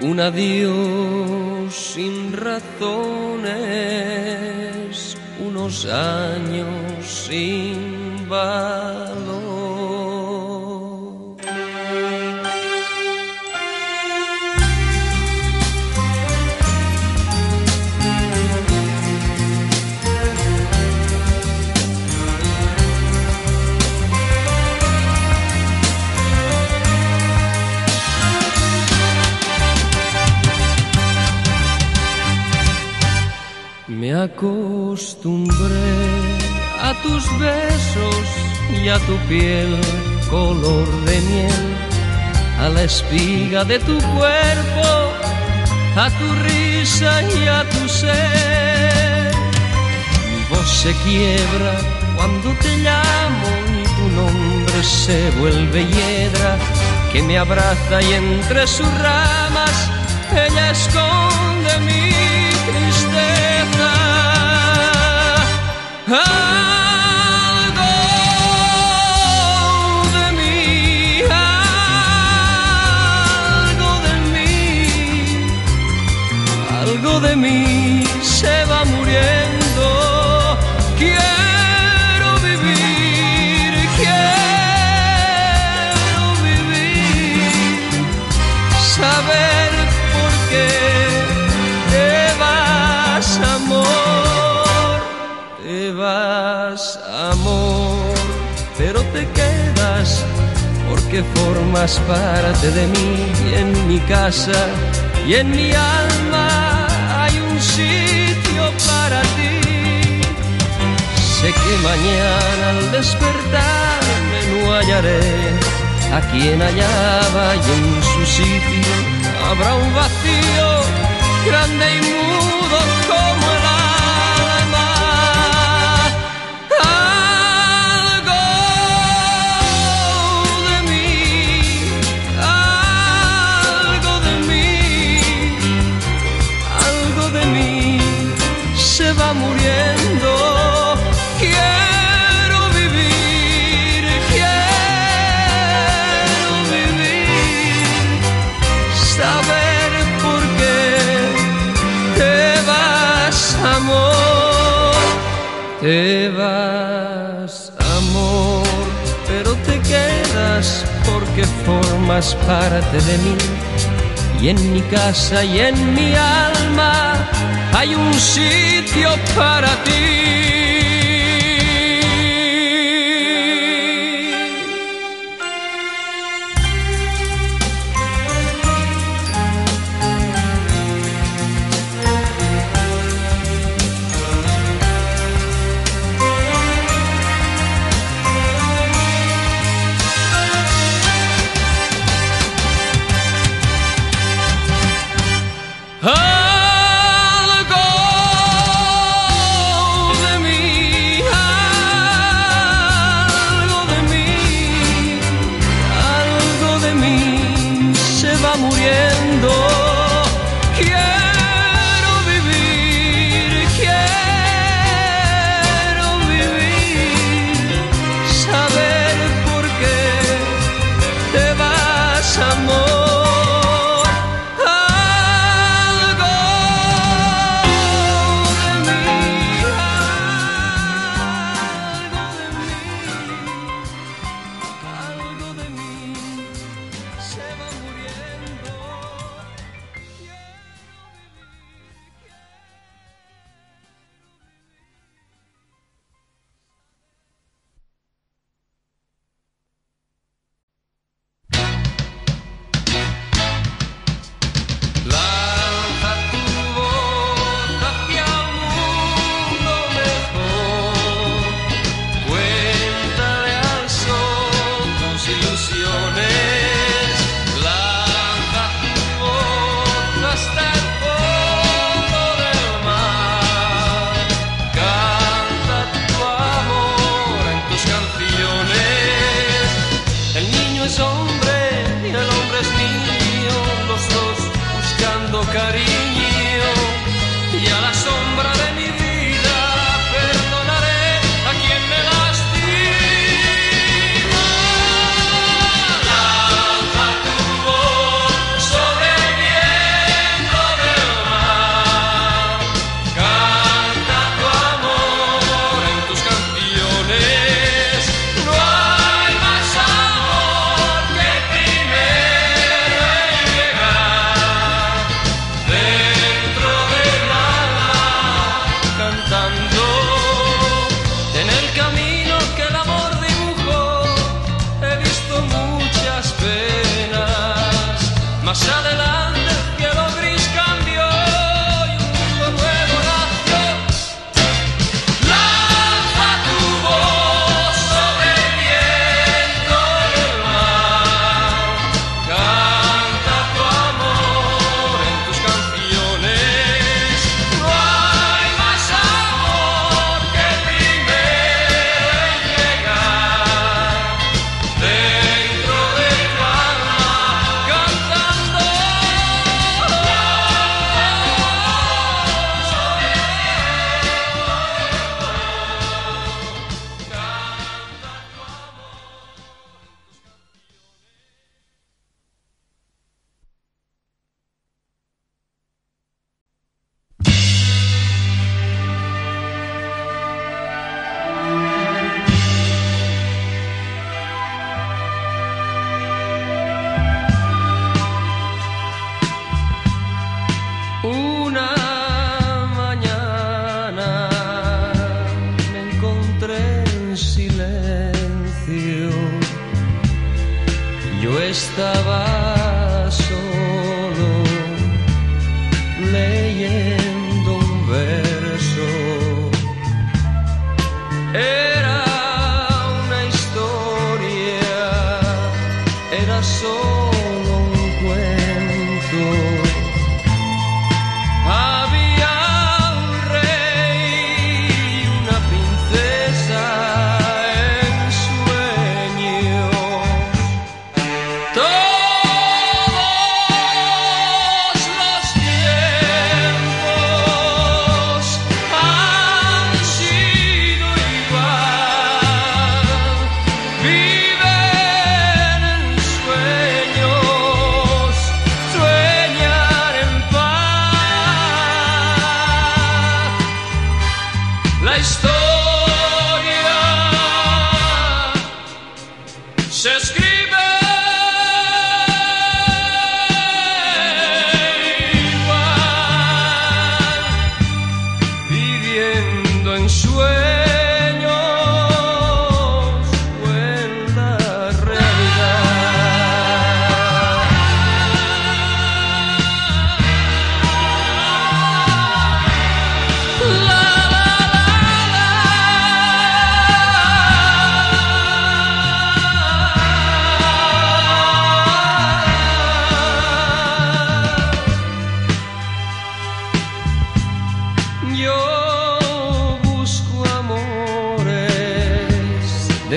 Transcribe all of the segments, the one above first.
un adiós sin razones, unos años sin valor. Acostumbré a tus besos y a tu piel color de miel, a la espiga de tu cuerpo, a tu risa y a tu ser. Mi voz se quiebra cuando te llamo y tu nombre se vuelve hiedra que me abraza y entre sus ramas ella esconde amor, te vas, amor, pero te quedas porque formas parte de mí en mi casa y en mi alma hay un sitio para ti. Sé que mañana al despertarme no hallaré a quien hallaba y en su sitio habrá un vacío grande y mudo te vas, amor, pero te quedas porque formas parte de mí. Y en mi casa y en mi alma hay un sitio para ti.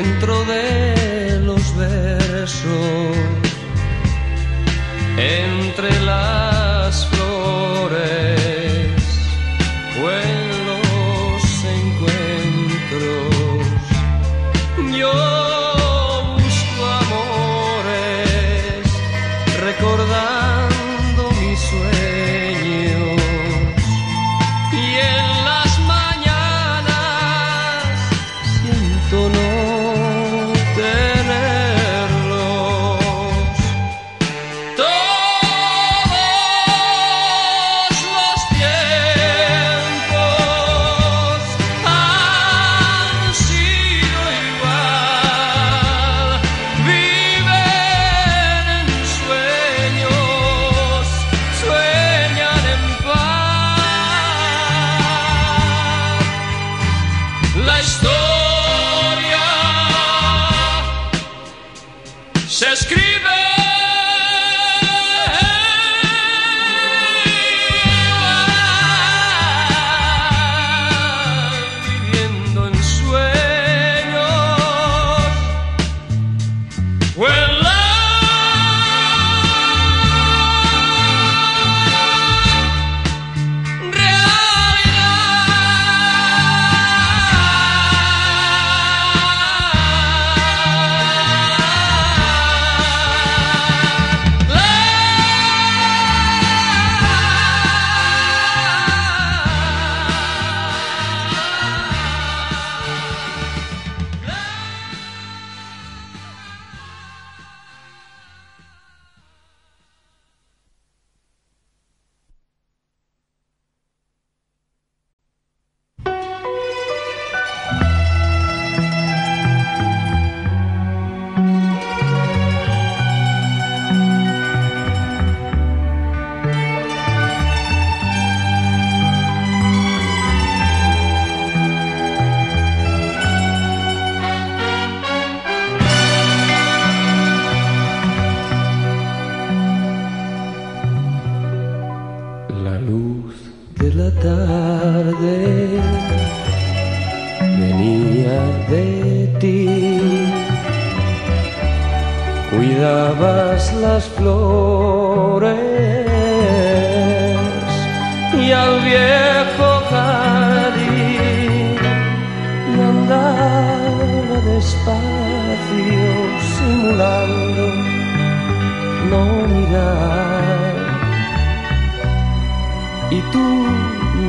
dentro de los versos. Entre las estou. cuidabas las flores y al viejo jardín y andaba despacio simulando no mirar y tú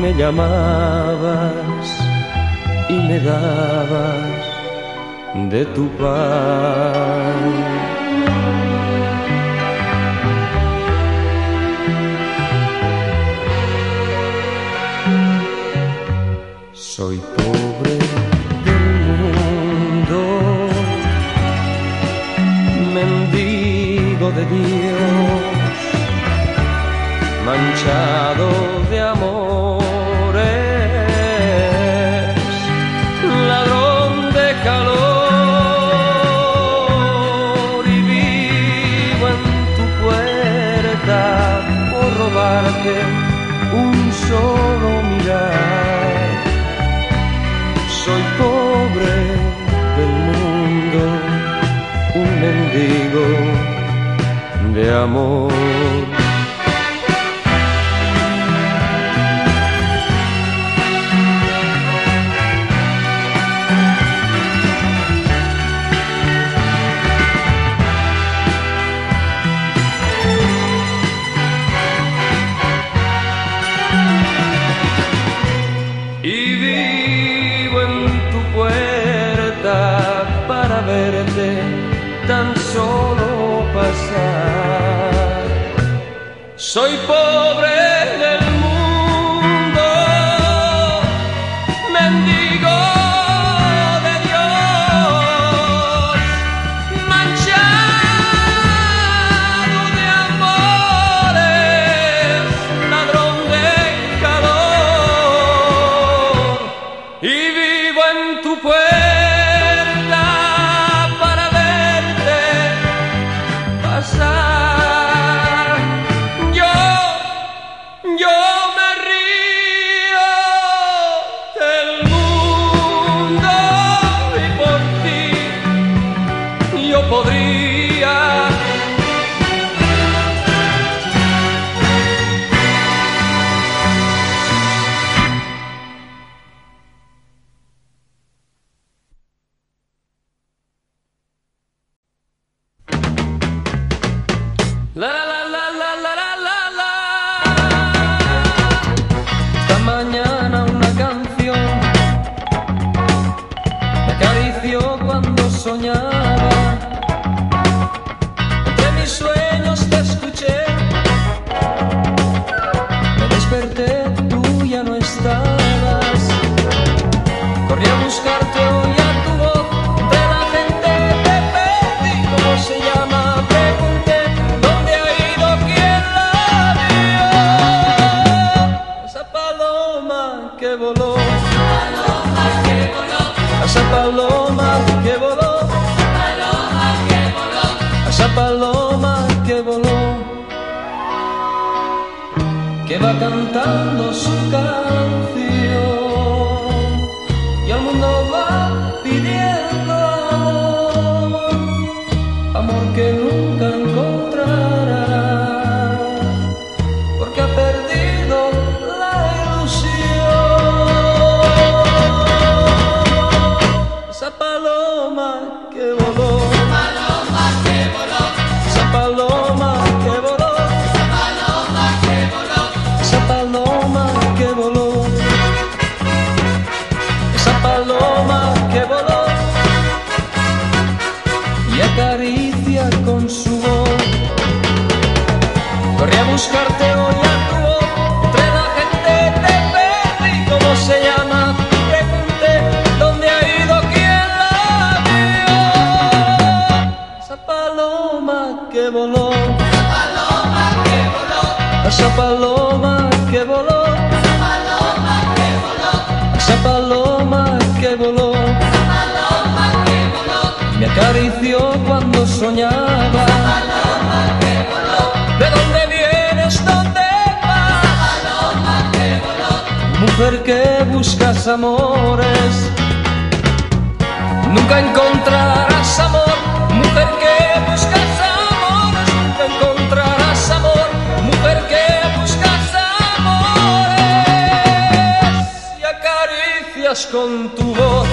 me llamabas y me dabas de tu pan. Un solo mirar. Soy pobre del mundo, un mendigo de amor. Tan solo pasar. Soy pobre estabas. Corrí a buscarte cantando su canción paloma que voló y acaricia con su voz. Corrí a buscarte hoy a tu voz, entre la gente te perdí. ¿Cómo se llama? Pregunté, ¿dónde ha ido? ¿Quién la vio? Esa paloma que voló. Esa paloma soñaba. ¿De dónde vienes? ¿Dónde vas? Mujer que buscas amores. Nunca encontrarás amor. Mujer que buscas amores. Nunca encontrarás amor. Mujer que buscas amores. Y acaricias con tu voz.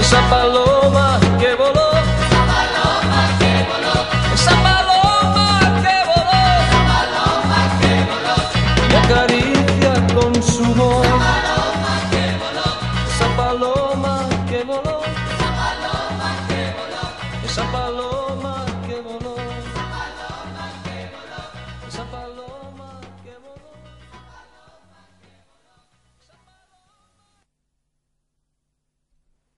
Esa paloma